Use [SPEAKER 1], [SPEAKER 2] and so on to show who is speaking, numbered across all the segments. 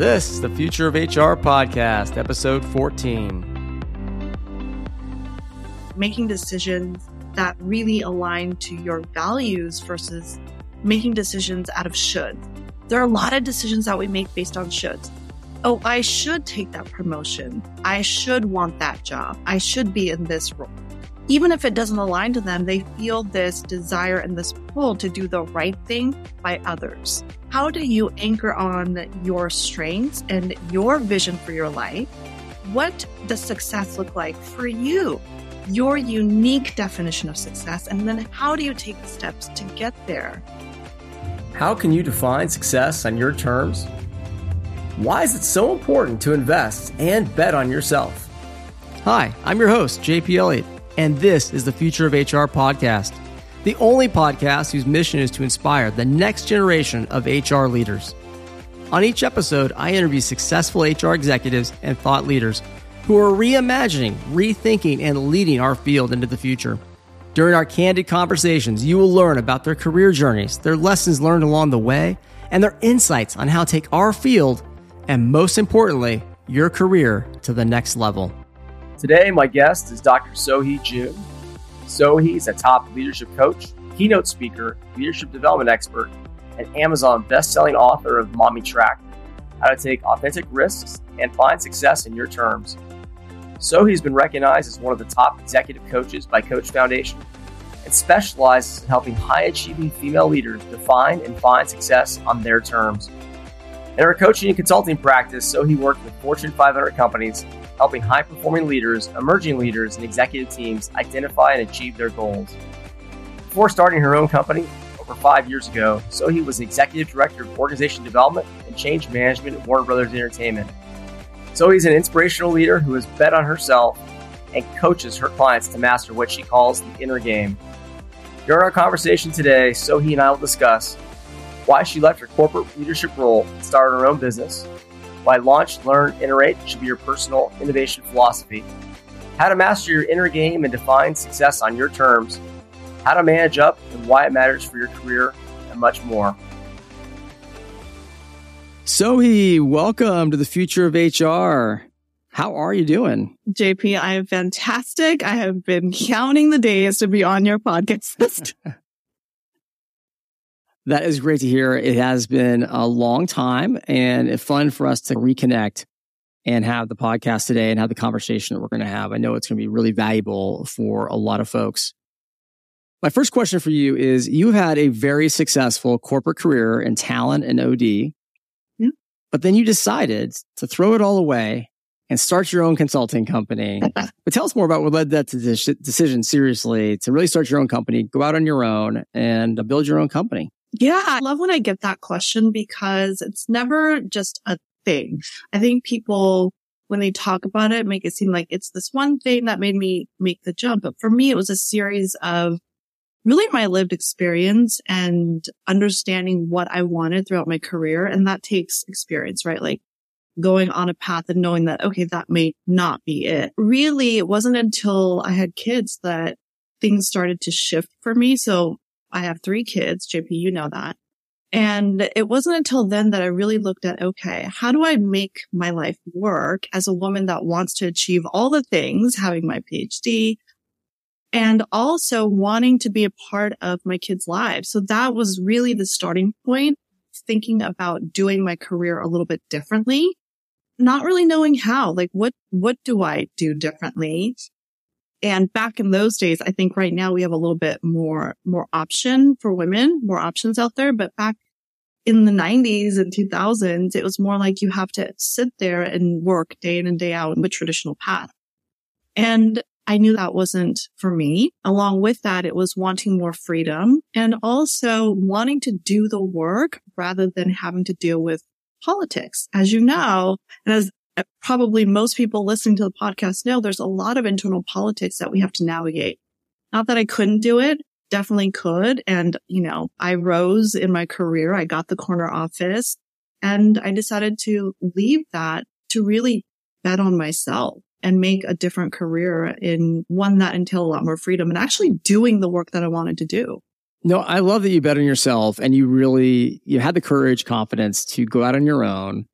[SPEAKER 1] This is the Future of HR podcast, episode 14.
[SPEAKER 2] Making decisions that really align to your values versus making decisions out of should. There are a lot of decisions that we make based on shoulds. Oh, I should take that promotion. I should want that job. I should be in this role even if it doesn't align to them, they feel this desire and this pull to do the right thing by others. How do you anchor on your strengths and your vision for your life? What does success look like for you? Your unique definition of success, and then how do you take the steps to get there?
[SPEAKER 1] How can you define success on your terms? Why is it so important to invest and bet on yourself? Hi, I'm your host, JP Elliott and this is the Future of HR podcast, the only podcast whose mission is to inspire the next generation of HR leaders. On each episode, I interview successful HR executives and thought leaders who are reimagining, rethinking, and leading our field into the future. During our candid conversations, you will learn about their career journeys, their lessons learned along the way, and their insights on how to take our field and, most importantly, your career to the next level. Today, my guest is Dr. Sohee Jun. Sohee is a top leadership coach, keynote speaker, leadership development expert, and Amazon best-selling author of Mommy Tracked: How to Take Authentic Risks and Find Success in Your Terms. Sohee has been recognized as one of the top executive coaches by Coach Foundation and specializes in helping high-achieving female leaders define and find success on their terms. In her coaching and consulting practice, Sohee worked with Fortune 500 companies helping high performing leaders, emerging leaders, and executive teams identify and achieve their goals. Before starting her own company over five years ago, Sohee was executive director of organization development and change management at Warner Brothers Entertainment. Sohee's an inspirational leader who has bet on herself and coaches her clients to master what she calls the inner game. During our conversation today, Sohee and I will discuss why she left her corporate leadership role and started her own business, why launch, learn, iterate should be your personal innovation philosophy. How to master your inner game and define success on your terms. How to manage up and why it matters for your career, and much more. Sohee, welcome to the future of HR. How are you doing?
[SPEAKER 2] JP, I am fantastic. I have been counting the days to be on your podcast.
[SPEAKER 1] That is great to hear. It has been a long time and it's fun for us to reconnect and have the podcast today and have the conversation that we're going to have. I know it's going to be really valuable for a lot of folks. My first question for you is you've had a very successful corporate career in talent and OD, yeah. but then you decided to throw it all away and start your own consulting company. but tell us more about what led that decision seriously to really start your own company, go out on your own and build your own company.
[SPEAKER 2] Yeah, I love when I get that question because it's never just a thing. I think people, when they talk about it, make it seem like it's this one thing that made me make the jump. But for me, it was a series of really my lived experience and understanding what I wanted throughout my career. And that takes experience, right? Like going on a path and knowing that, okay, that may not be it. Really, it wasn't until I had kids that things started to shift for me. So I have three kids. JP, you know that. And it wasn't until then that I really looked at, okay, how do I make my life work as a woman that wants to achieve all the things, having my PhD and also wanting to be a part of my kids' lives. So that was really the starting point, thinking about doing my career a little bit differently, not really knowing how, like what, what do I do differently? And back in those days, I think right now we have a little bit more, more option for women, more options out there. But back in the 90s and 2000s, it was more like you have to sit there and work day in and day out in the traditional path. And I knew that wasn't for me. Along with that, it was wanting more freedom and also wanting to do the work rather than having to deal with politics. As you know, and as Uh, probably most people listening to the podcast know there's a lot of internal politics that we have to navigate. Not that I couldn't do it, definitely could. And, you know, I rose in my career. I got the corner office and I decided to leave that to really bet on myself and make a different career in one that entailed a lot more freedom and actually doing the work that I wanted to do.
[SPEAKER 1] No, I love that you bet on yourself and you really, you had the courage, confidence to go out on your own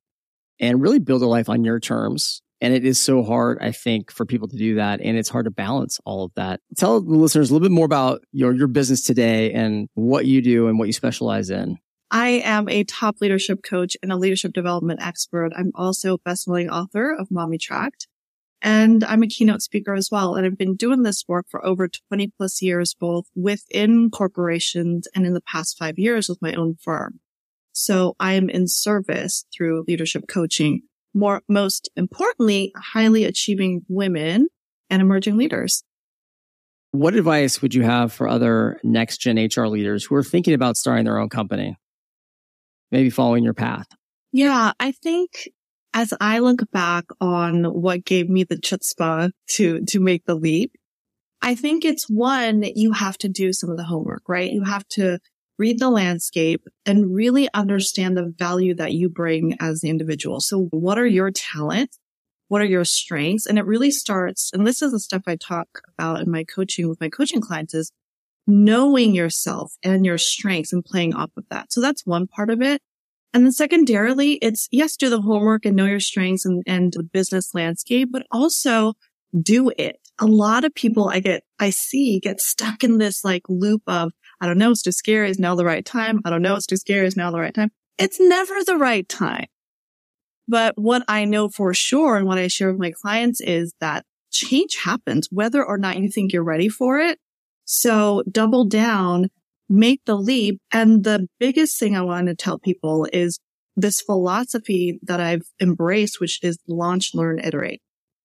[SPEAKER 1] and really build a life on your terms. And it is so hard, I think, for people to do that. And it's hard to balance all of that. Tell the listeners a little bit more about your, your business today and what you do and what you specialize in.
[SPEAKER 2] I am a top leadership coach and a leadership development expert. I'm also a best-selling author of Mommy Tracked. And I'm a keynote speaker as well. And I've been doing this work for over 20 plus years, both within corporations and in the past five years with my own firm. So I am in service through leadership coaching. More, most importantly, highly achieving women and emerging leaders.
[SPEAKER 1] What advice would you have for other next gen HR leaders who are thinking about starting their own company? Maybe following your path.
[SPEAKER 2] Yeah, I think as I look back on what gave me the chutzpah to, to make the leap, I think it's one, you have to do some of the homework, right? You have to read the landscape and really understand the value that you bring as the individual. So what are your talents? What are your strengths? And it really starts, and this is the stuff I talk about in my coaching with my coaching clients is knowing yourself and your strengths and playing off of that. So that's one part of it. And then secondarily, it's yes, do the homework and know your strengths and, and the business landscape, but also do it. A lot of people I get, I see get stuck in this like loop of, I don't know, it's too scary. Is now the right time? I don't know. It's too scary. Is now the right time? It's never the right time. But what I know for sure and what I share with my clients is that change happens whether or not you think you're ready for it. So double down, make the leap. And the biggest thing I want to tell people is this philosophy that I've embraced, which is launch, learn, iterate.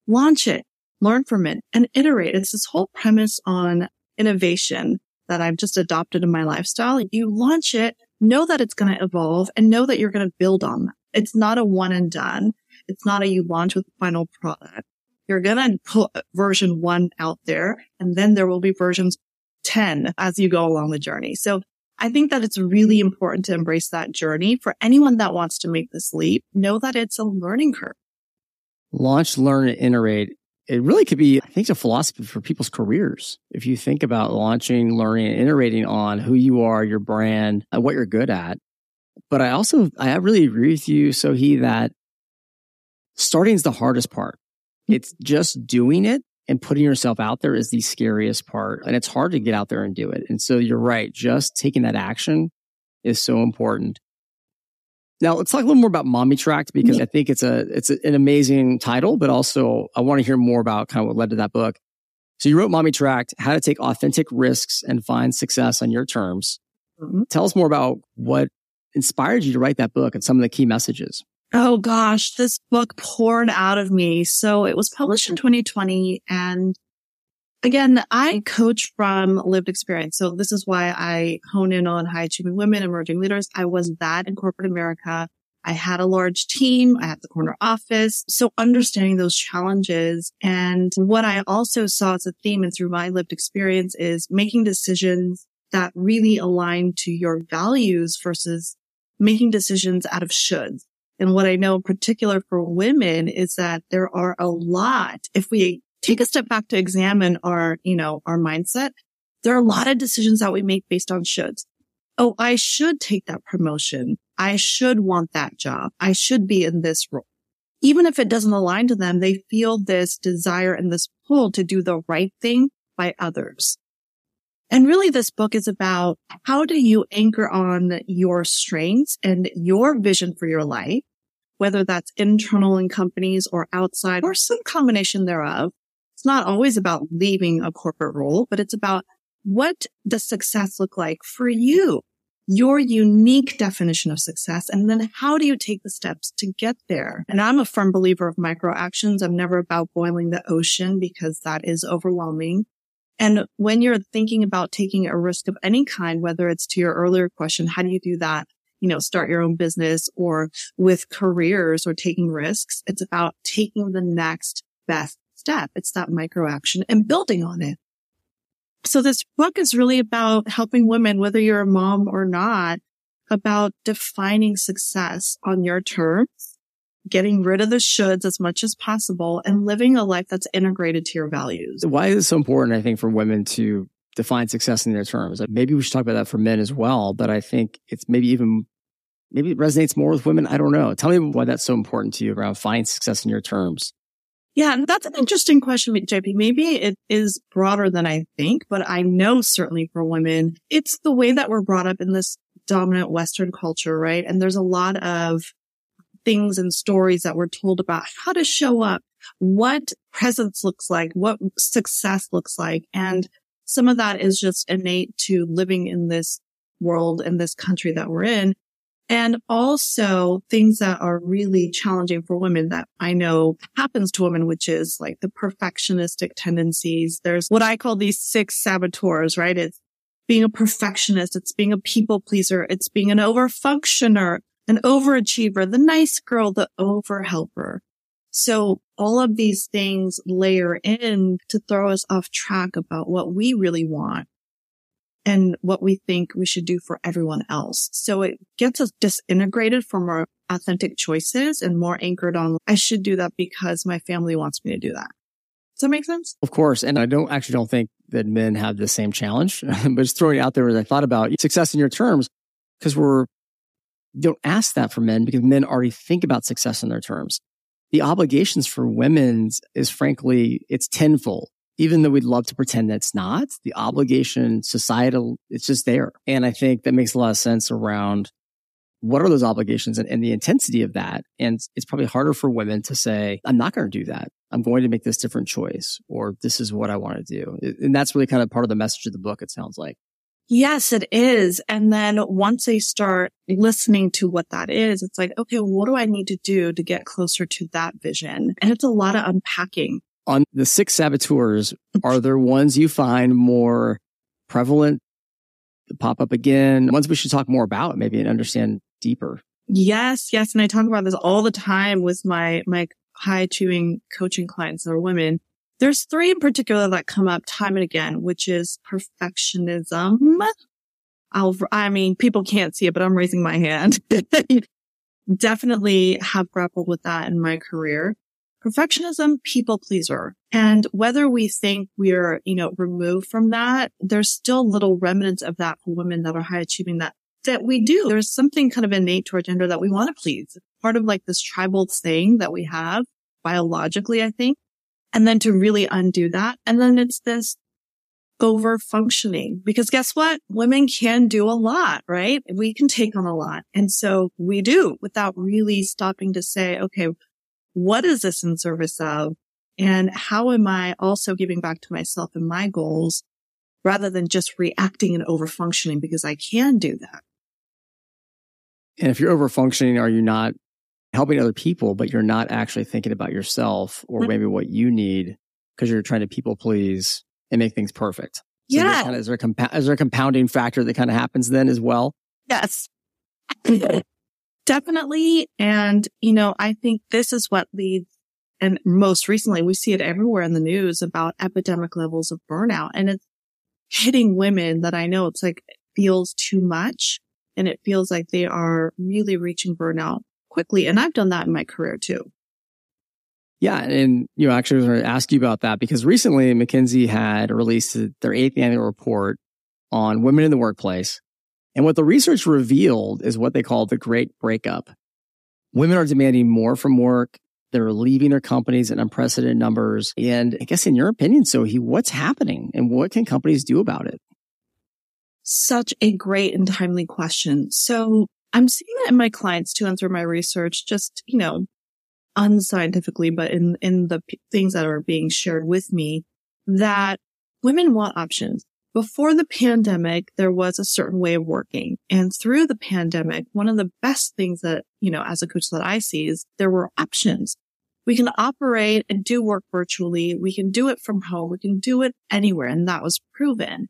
[SPEAKER 2] Launch it, learn from it and iterate. It's this whole premise on innovation that I've just adopted in my lifestyle. You launch it, know that it's going to evolve and know that you're going to build on that. It's not a one and done. It's not a you launch with final product. You're going to put version one out there and then there will be versions 10 as you go along the journey. So I think that it's really important to embrace that journey for anyone that wants to make this leap. Know that it's a learning curve.
[SPEAKER 1] Launch, learn, iterate it really could be, I think, a philosophy for people's careers. If you think about launching, learning, and iterating on who you are, your brand, and what you're good at. But I also, I really agree with you, Sohee, that starting is the hardest part. Hmm. It's just doing it and putting yourself out there is the scariest part. And it's hard to get out there and do it. And so you're right. Just taking that action is so important. Now let's talk a little more about Mommy Tracked because I think it's a it's an amazing title, but also I want to hear more about kind of what led to that book. So you wrote Mommy Tracked: How to Take Authentic Risks and Find Success on Your Terms. Mm-hmm. Tell us more about what inspired you to write that book and some of the key messages.
[SPEAKER 2] Oh gosh, this book poured out of me. So it was published in 2020 and again, I coach from lived experience. So this is why I hone in on high achieving women, emerging leaders. I was that in corporate America. I had a large team. I had the corner office. So understanding those challenges and what I also saw as a theme and through my lived experience is making decisions that really align to your values versus making decisions out of shoulds. And what I know in particular for women is that there are a lot, if we take a step back to examine our, you know, our mindset, there are a lot of decisions that we make based on shoulds. Oh, I should take that promotion. I should want that job. I should be in this role. Even if it doesn't align to them, they feel this desire and this pull to do the right thing by others. And really this book is about how do you anchor on your strengths and your vision for your life, whether that's internal in companies or outside or some combination thereof, it's not always about leaving a corporate role, but it's about what does success look like for you? Your unique definition of success. And then how do you take the steps to get there? And I'm a firm believer of micro actions. I'm never about boiling the ocean because that is overwhelming. And when you're thinking about taking a risk of any kind, whether it's to your earlier question, how do you do that? You know, start your own business or with careers or taking risks. It's about taking the next best step. It's that micro action and building on it. So this book is really about helping women, whether you're a mom or not, about defining success on your terms, getting rid of the shoulds as much as possible and living a life that's integrated to your values.
[SPEAKER 1] Why is it so important, I think, for women to define success in their terms? Maybe we should talk about that for men as well, but I think it's maybe even maybe it resonates more with women. I don't know. Tell me why that's so important to you around finding success in your terms.
[SPEAKER 2] Yeah, that's an interesting question, JP. Maybe it is broader than I think, but I know certainly for women, it's the way that we're brought up in this dominant Western culture, right? And there's a lot of things and stories that we're told about how to show up, what presence looks like, what success looks like. And some of that is just innate to living in this world and this country that we're in. And also things that are really challenging for women that I know happens to women, which is like the perfectionistic tendencies. There's what I call these six saboteurs, right? It's being a perfectionist. It's being a people pleaser. It's being an overfunctioner, an overachiever, the nice girl, the overhelper. So all of these things layer in to throw us off track about what we really want and what we think we should do for everyone else. So it gets us disintegrated from our authentic choices and more anchored on, I should do that because my family wants me to do that. Does that make sense?
[SPEAKER 1] Of course. And I don't actually don't think that men have the same challenge, but just throwing it out there as I thought about success in your terms, because we're, don't ask that for men because men already think about success in their terms. The obligations for women is frankly, it's tenfold even though we'd love to pretend that's not the obligation societal it's just there. And i think that makes a lot of sense around what are those obligations and, and the intensity of that. And it's probably harder for women to say i'm not going to do that. I'm going to make this different choice or this is what i want to do and that's really kind of part of the message of the book it sounds like.
[SPEAKER 2] Yes, it is. And then once they start listening to what that is, it's like, okay, what do I need to do to get closer to that vision? And it's a lot of unpacking
[SPEAKER 1] on the six saboteurs, are there ones you find more prevalent pop up again? Ones we should talk more about, maybe and understand deeper.
[SPEAKER 2] Yes, yes. And I talk about this all the time with my, my high achieving coaching clients are women. There's three in particular that come up time and again, which is perfectionism. I'll, I mean, people can't see it, but I'm raising my hand. Definitely have grappled with that in my career perfectionism, people pleaser. And whether we think we're, you know, removed from that, there's still little remnants of that for women that are high achieving that, that we do. There's something kind of innate to our gender that we want to please. Part of like this tribal thing that we have biologically, I think. And then to really undo that. And then it's this over functioning because guess what? Women can do a lot, right? We can take on a lot. And so we do without really stopping to say, okay, what is this in service of? And how am I also giving back to myself and my goals rather than just reacting and over functioning because I can do that.
[SPEAKER 1] And if you're over functioning, are you not helping other people, but you're not actually thinking about yourself or mm-hmm. maybe what you need because you're trying to people please and make things perfect? So
[SPEAKER 2] yeah.
[SPEAKER 1] Kind of, is, there a compa- is there a compounding factor that kind of happens then as well?
[SPEAKER 2] Yes. Definitely. And, you know, I think this is what leads and most recently we see it everywhere in the news about epidemic levels of burnout and it's hitting women that I know it's like feels too much and it feels like they are really reaching burnout quickly. And I've done that in my career too.
[SPEAKER 1] Yeah. And, you know, actually I was going to ask you about that because recently McKinsey had released their eighth annual report on women in the workplace. And what the research revealed is what they call the great breakup. Women are demanding more from work. They're leaving their companies in unprecedented numbers. And I guess in your opinion, Sohee, what's happening and what can companies do about it?
[SPEAKER 2] Such a great and timely question. So I'm seeing that in my clients too, and through my research, just, you know, unscientifically, but in, in the p- things that are being shared with me that women want options before the pandemic, there was a certain way of working. And through the pandemic, one of the best things that, you know, as a coach that I see is there were options. We can operate and do work virtually. We can do it from home. We can do it anywhere. And that was proven.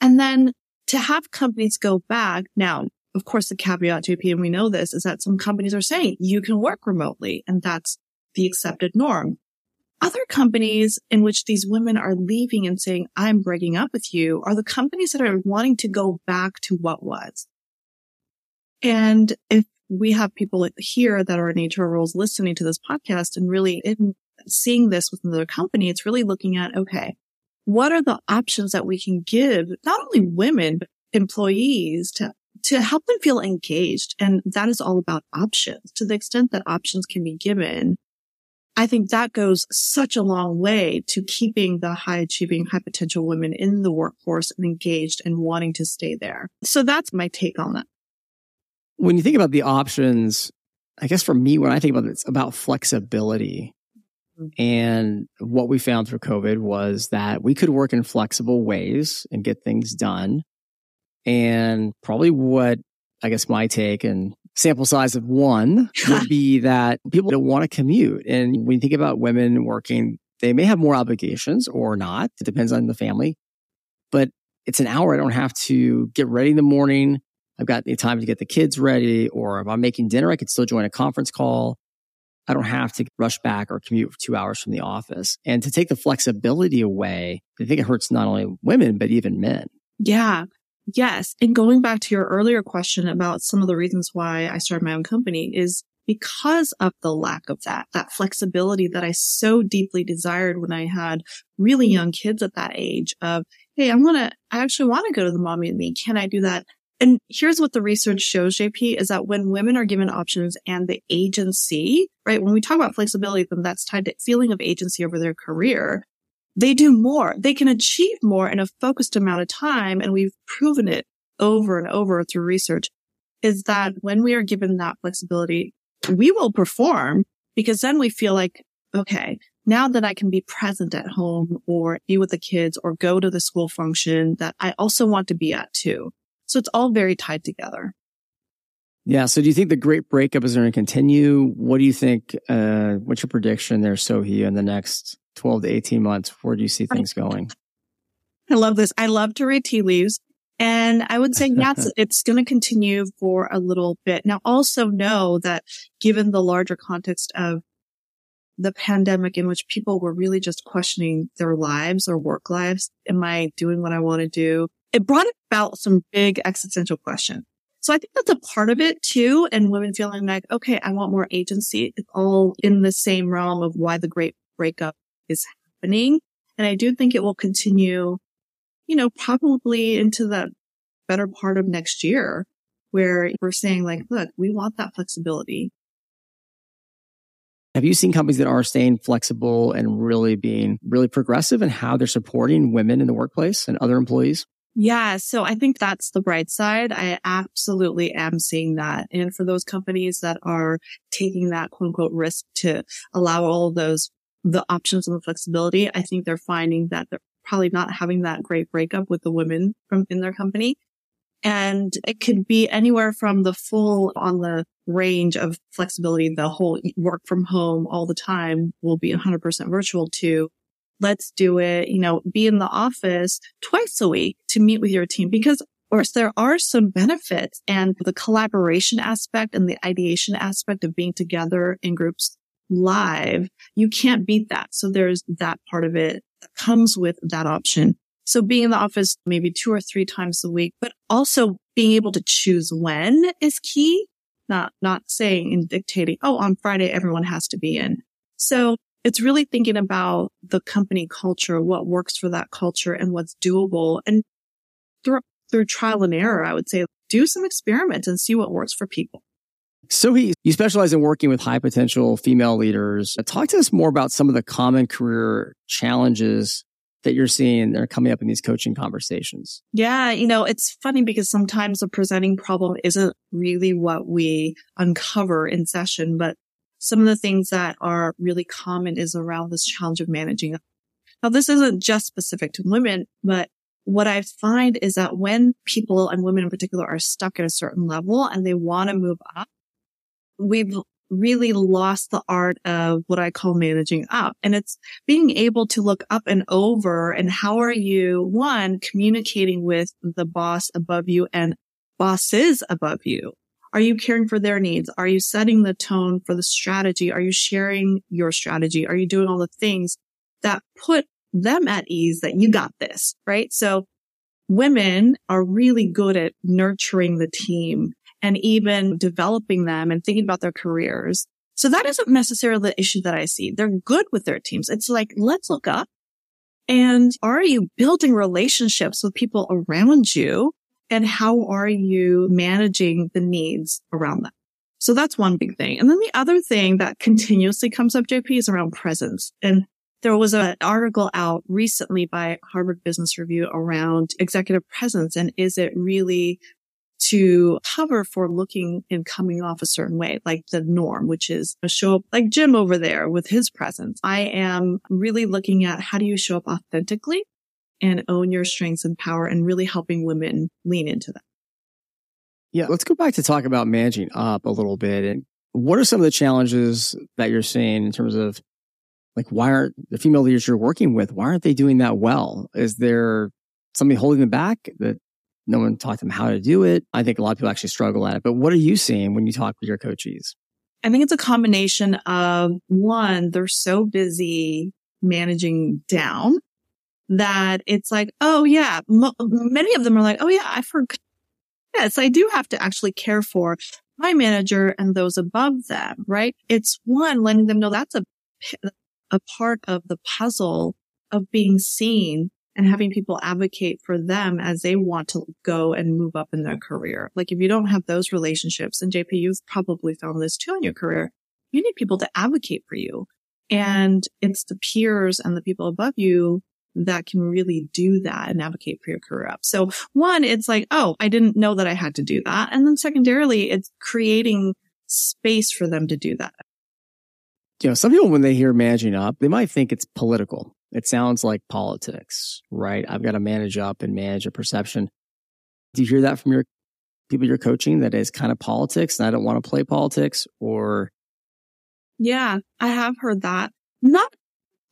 [SPEAKER 2] And then to have companies go back now, of course, the caveat, JP, and we know this is that some companies are saying you can work remotely and that's the accepted norm. Other companies in which these women are leaving and saying, I'm breaking up with you are the companies that are wanting to go back to what was. And if we have people here that are in roles listening to this podcast and really in seeing this with another company, it's really looking at, okay, what are the options that we can give not only women, but employees to to help them feel engaged. And that is all about options to the extent that options can be given. I think that goes such a long way to keeping the high achieving, high potential women in the workforce and engaged and wanting to stay there. So that's my take on that.
[SPEAKER 1] When you think about the options, I guess for me, when I think about it, it's about flexibility. Mm-hmm. And what we found through COVID was that we could work in flexible ways and get things done. And probably what I guess my take and sample size of one would be that people don't want to commute. And when you think about women working, they may have more obligations or not. It depends on the family, but it's an hour. I don't have to get ready in the morning. I've got the time to get the kids ready, or if I'm making dinner, I could still join a conference call. I don't have to rush back or commute for two hours from the office. And to take the flexibility away, I think it hurts not only women, but even men.
[SPEAKER 2] Yeah. Yes. And going back to your earlier question about some of the reasons why I started my own company is because of the lack of that, that flexibility that I so deeply desired when I had really young kids at that age of, Hey, I want to, I actually want to go to the mommy and me. Can I do that? And here's what the research shows, JP, is that when women are given options and the agency, right? When we talk about flexibility, then that's tied to feeling of agency over their career they do more. They can achieve more in a focused amount of time. And we've proven it over and over through research is that when we are given that flexibility, we will perform because then we feel like, okay, now that I can be present at home or be with the kids or go to the school function that I also want to be at too. So it's all very tied together.
[SPEAKER 1] Yeah. So do you think the great breakup is going to continue? What do you think? Uh, what's your prediction there, Sohee, in the next 12 to 18 months? Where do you see things going?
[SPEAKER 2] I love this. I love to read tea leaves. And I would say, yes, it's going to continue for a little bit. Now, also know that given the larger context of the pandemic in which people were really just questioning their lives or work lives, am I doing what I want to do? It brought about some big existential questions. So I think that's a part of it too. And women feeling like, okay, I want more agency. It's all in the same realm of why the great breakup is happening. And I do think it will continue, you know, probably into the better part of next year where we're saying like, look, we want that flexibility.
[SPEAKER 1] Have you seen companies that are staying flexible and really being really progressive in how they're supporting women in the workplace and other employees?
[SPEAKER 2] Yeah. So I think that's the bright side. I absolutely am seeing that. And for those companies that are taking that quote unquote risk to allow all those the options and the flexibility, I think they're finding that they're probably not having that great breakup with the women from in their company. And it could be anywhere from the full on the range of flexibility, the whole work from home all the time will be 100% virtual to let's do it, you know, be in the office twice a week to meet with your team because of course there are some benefits and the collaboration aspect and the ideation aspect of being together in groups live, you can't beat that. So there's that part of it that comes with that option. So being in the office maybe two or three times a week, but also being able to choose when is key. Not, not saying and dictating, oh, on Friday, everyone has to be in. So it's really thinking about the company culture, what works for that culture and what's doable. And through, through trial and error, I would say do some experiments and see what works for people.
[SPEAKER 1] Sohee, you specialize in working with high potential female leaders. Talk to us more about some of the common career challenges that you're seeing that are coming up in these coaching conversations.
[SPEAKER 2] Yeah. You know, it's funny because sometimes the presenting problem isn't really what we uncover in session, but some of the things that are really common is around this challenge of managing. Now, this isn't just specific to women, but what I find is that when people and women in particular are stuck at a certain level and they want to move up, we've really lost the art of what I call managing up. And it's being able to look up and over and how are you, one, communicating with the boss above you and bosses above you? Are you caring for their needs? Are you setting the tone for the strategy? Are you sharing your strategy? Are you doing all the things that put them at ease that you got this, right? So women are really good at nurturing the team and even developing them and thinking about their careers. So that isn't necessarily the issue that I see. They're good with their teams. It's like, let's look up. And are you building relationships with people around you? And how are you managing the needs around them? So that's one big thing. And then the other thing that continuously comes up, JP, is around presence. And there was an article out recently by Harvard Business Review around executive presence. And is it really to cover for looking and coming off a certain way, like the norm, which is a show up like Jim over there with his presence. I am really looking at how do you show up authentically and own your strengths and power and really helping women lean into that.
[SPEAKER 1] Yeah. Let's go back to talk about managing up a little bit. And what are some of the challenges that you're seeing in terms of like, why aren't the female leaders you're working with, why aren't they doing that well? Is there something holding them back that no one taught them how to do it. I think a lot of people actually struggle at it. But what are you seeing when you talk with your coaches?
[SPEAKER 2] I think it's a combination of one, they're so busy managing down that it's like, oh yeah, m- many of them are like, oh yeah, I forgot. Yes, I do have to actually care for my manager and those above them, right? It's one, letting them know that's a, a part of the puzzle of being seen and having people advocate for them as they want to go and move up in their career. Like if you don't have those relationships, and JP, you've probably found this too in your career, you need people to advocate for you. And it's the peers and the people above you that can really do that and advocate for your career up. So one, it's like, oh, I didn't know that I had to do that. And then secondarily, it's creating space for them to do that.
[SPEAKER 1] You know, some people, when they hear managing up, they might think it's political. It sounds like politics, right? I've got to manage up and manage a perception. Do you hear that from your people you're coaching that is kind of politics and I don't want to play politics or?
[SPEAKER 2] Yeah, I have heard that. Not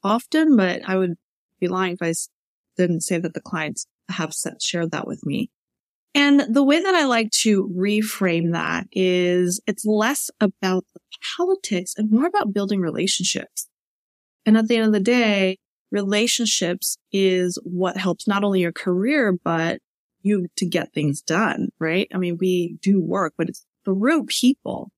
[SPEAKER 2] often, but I would be lying if I didn't say that the clients have shared that with me. And the way that I like to reframe that is it's less about the politics and more about building relationships. And at the end of the day, relationships is what helps not only your career, but you to get things done, right? I mean, we do work, but it's through people.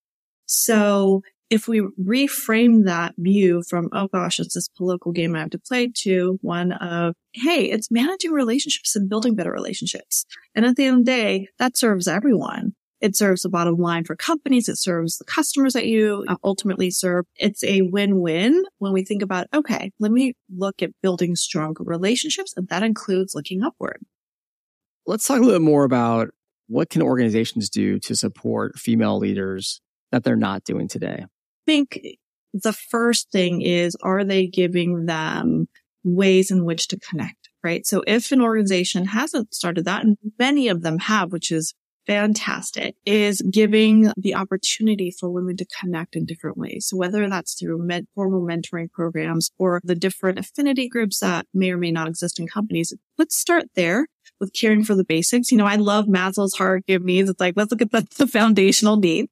[SPEAKER 2] So if we reframe that view from, oh gosh, it's this political game I have to play to one of, hey, it's managing relationships and building better relationships. And at the end of the day, that serves everyone. It serves the bottom line for companies. It serves the customers that you uh, ultimately serve. It's a win-win when we think about, okay, let me look at building stronger relationships. And that includes looking upward.
[SPEAKER 1] Let's talk a little bit more about what can organizations do to support female leaders that they're not doing today?
[SPEAKER 2] I think the first thing is, are they giving them ways in which to connect? Right. So if an organization hasn't started that, and many of them have, which is fantastic is giving the opportunity for women to connect in different ways. So whether that's through med- formal mentoring programs or the different affinity groups that may or may not exist in companies, let's start there with caring for the basics. You know, I love Maslow's hierarchy of needs. It's like, let's look at the, the foundational need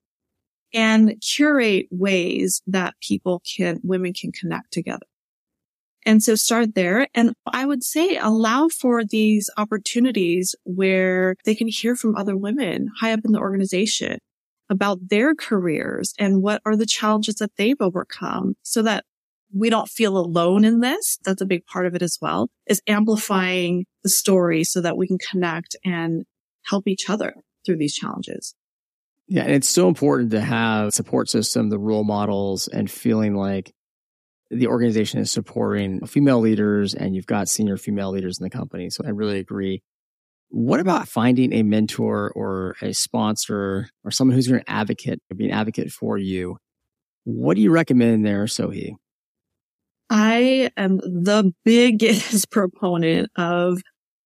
[SPEAKER 2] and curate ways that people can, women can connect together. And so start there. And I would say allow for these opportunities where they can hear from other women high up in the organization about their careers and what are the challenges that they've overcome so that we don't feel alone in this. That's a big part of it as well is amplifying the story so that we can connect and help each other through these challenges.
[SPEAKER 1] Yeah. And it's so important to have support system, the role models and feeling like the organization is supporting female leaders and you've got senior female leaders in the company. So I really agree. What about finding a mentor or a sponsor or someone who's to advocate, be an advocate for you? What do you recommend there, Sohee?
[SPEAKER 2] I am the biggest proponent of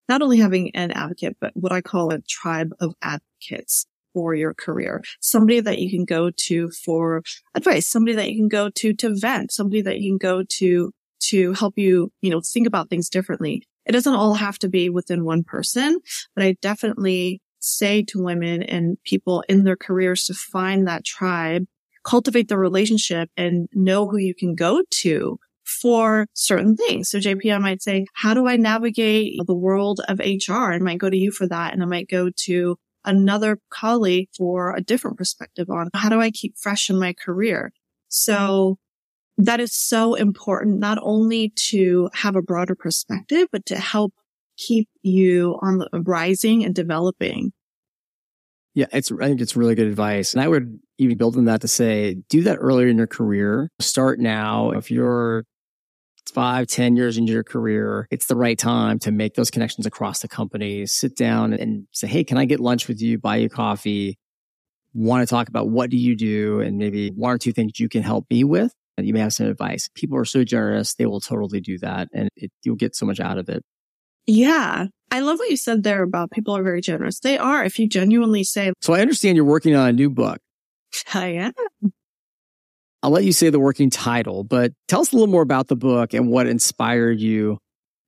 [SPEAKER 2] not only having an advocate, but what I call a tribe of advocates for your career, somebody that you can go to for advice, somebody that you can go to to vent, somebody that you can go to to help you, you know, think about things differently. It doesn't all have to be within one person, but I definitely say to women and people in their careers to find that tribe, cultivate the relationship and know who you can go to for certain things. So JP, I might say, how do I navigate the world of HR? I might go to you for that. And I might go to another colleague for a different perspective on how do I keep fresh in my career? So that is so important, not only to have a broader perspective, but to help keep you on the rising and developing.
[SPEAKER 1] Yeah, it's I think it's really good advice. And I would even build on that to say do that earlier in your career. Start now. If you're five, ten years into your career, it's the right time to make those connections across the company. Sit down and say, Hey, can I get lunch with you, buy you coffee? Want to talk about what do you do and maybe one or two things you can help me with. And you may have some advice. People are so generous. They will totally do that and it, you'll get so much out of it.
[SPEAKER 2] Yeah. I love what you said there about people are very generous. They are. If you genuinely say,
[SPEAKER 1] So I understand you're working on a new book.
[SPEAKER 2] I am.
[SPEAKER 1] I'll let you say the working title, but tell us a little more about the book and what inspired you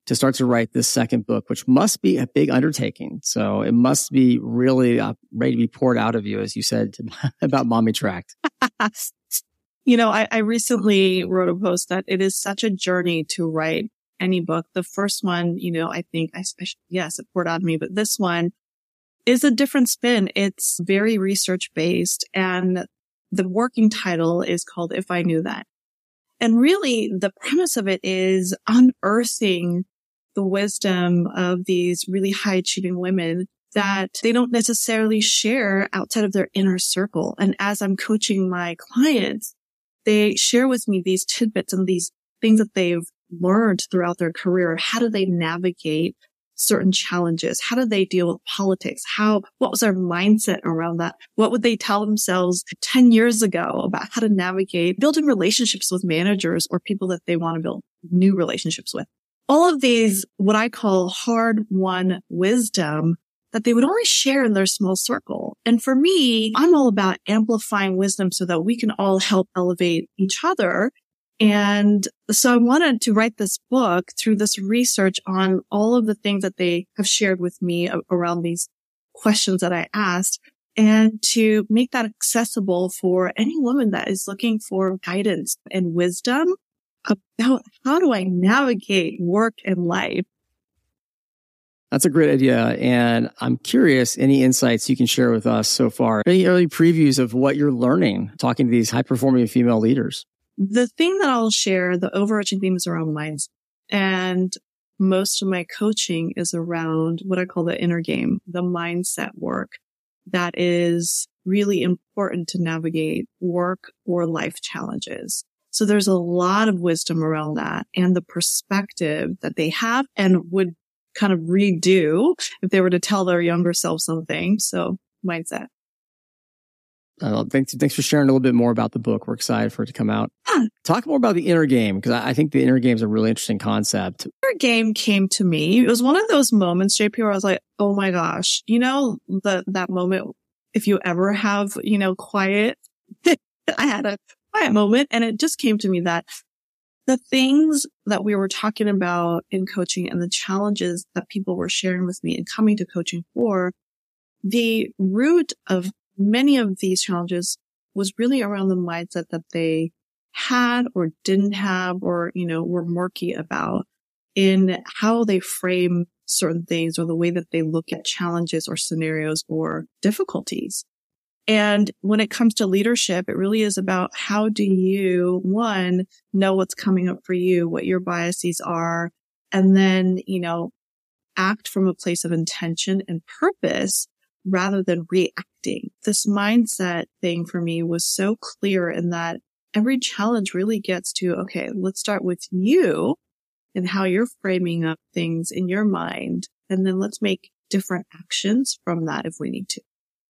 [SPEAKER 1] to start to write this second book, which must be a big undertaking. So it must be really uh, ready to be poured out of you, as you said about Mommy Tracked.
[SPEAKER 2] you know, I, I recently wrote a post that it is such a journey to write any book. The first one, you know, I think I, yes, it poured out of me, but this one is a different spin. It's very research based and the working title is called If I Knew That. And really the premise of it is unearthing the wisdom of these really high achieving women that they don't necessarily share outside of their inner circle. And as I'm coaching my clients, they share with me these tidbits and these things that they've learned throughout their career. How do they navigate certain challenges? How do they deal with politics? How, what was their mindset around that? What would they tell themselves 10 years ago about how to navigate building relationships with managers or people that they want to build new relationships with? All of these, what I call hard won wisdom that they would only share in their small circle. And for me, I'm all about amplifying wisdom so that we can all help elevate each other and so I wanted to write this book through this research on all of the things that they have shared with me around these questions that I asked and to make that accessible for any woman that is looking for guidance and wisdom about how do I navigate work and life.
[SPEAKER 1] That's a great idea. And I'm curious, any insights you can share with us so far? Any early previews of what you're learning talking to these high performing female leaders?
[SPEAKER 2] The thing that I'll share, the overarching theme is around minds. And most of my coaching is around what I call the inner game, the mindset work that is really important to navigate work or life challenges. So there's a lot of wisdom around that and the perspective that they have and would kind of redo if they were to tell their younger self something. So mindset.
[SPEAKER 1] Uh, thanks, thanks for sharing a little bit more about the book. We're excited for it to come out. Talk more about the inner game because I, I think the inner game is a really interesting concept.
[SPEAKER 2] Inner game came to me. It was one of those moments, JP, where I was like, "Oh my gosh!" You know, the that moment. If you ever have, you know, quiet, I had a quiet moment, and it just came to me that the things that we were talking about in coaching and the challenges that people were sharing with me and coming to coaching for, the root of many of these challenges was really around the mindset that they had or didn't have or, you know, were murky about in how they frame certain things or the way that they look at challenges or scenarios or difficulties. And when it comes to leadership, it really is about how do you, one, know what's coming up for you, what your biases are, and then, you know, act from a place of intention and purpose rather than reacting. This mindset thing for me was so clear in that every challenge really gets to, okay, let's start with you and how you're framing up things in your mind. And then let's make different actions from that if we need to.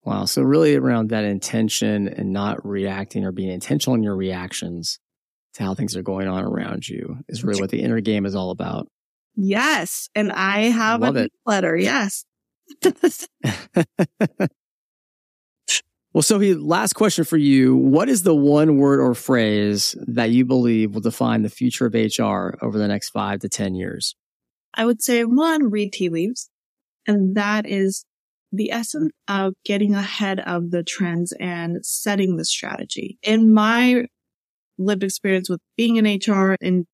[SPEAKER 1] Wow. So really around that intention and not reacting or being intentional in your reactions to how things are going on around you is really what the inner game is all about.
[SPEAKER 2] Yes. And I have Love a letter. Yes.
[SPEAKER 1] well, Sohee last question for you. What is the one word or phrase that you believe will define the future of HR over the next five to 10 years?
[SPEAKER 2] I would say one, read tea leaves. And that is the essence of getting ahead of the trends and setting the strategy. In my lived experience with being in HR and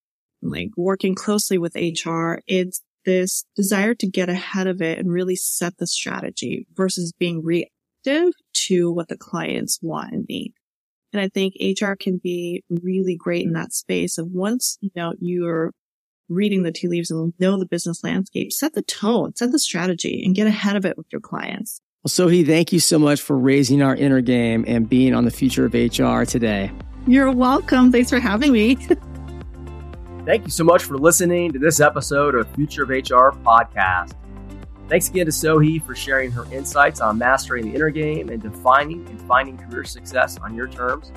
[SPEAKER 2] like working closely with HR, it's this desire to get ahead of it and really set the strategy versus being reactive to what the clients want and need. And I think HR can be really great in that space of once, you know, you're reading the tea leaves and know the business landscape. Set the tone, set the strategy and get ahead of it with your clients.
[SPEAKER 3] Well, Sohee, thank you so much for raising our inner game and being on the future of HR today.
[SPEAKER 2] You're welcome. Thanks for having me.
[SPEAKER 3] Thank you so much for listening to this episode of Future of HR podcast. Thanks again to Sohee for sharing her insights on mastering the inner game and defining and finding career success on your terms.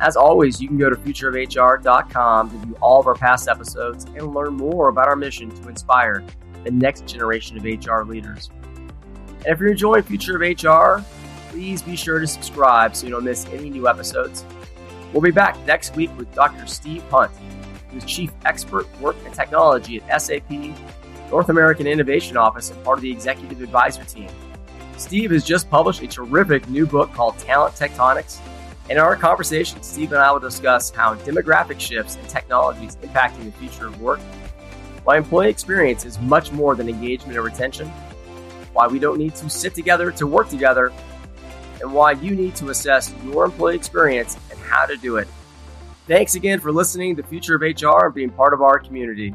[SPEAKER 3] As always, you can go to futureofhr.com to view all of our past episodes and learn more about our mission to inspire the next generation of HR leaders. And if you're enjoying Future of HR, please be sure to subscribe so you don't miss any new episodes. We'll be back next week with Dr. Steve Hunt, who's Chief Expert Work and Technology at SAP North American Innovation Office and part of the Executive Advisor team. Steve has just published a terrific new book called Talent Tectonics. And in our conversation, Steve and I will discuss how demographic shifts and technologies impacting the future of work, why employee experience is much more than engagement and retention, why we don't need to sit together to work together, and why you need to assess your employee experience and how to do it. Thanks again for listening to the Future of HR and being part of our community.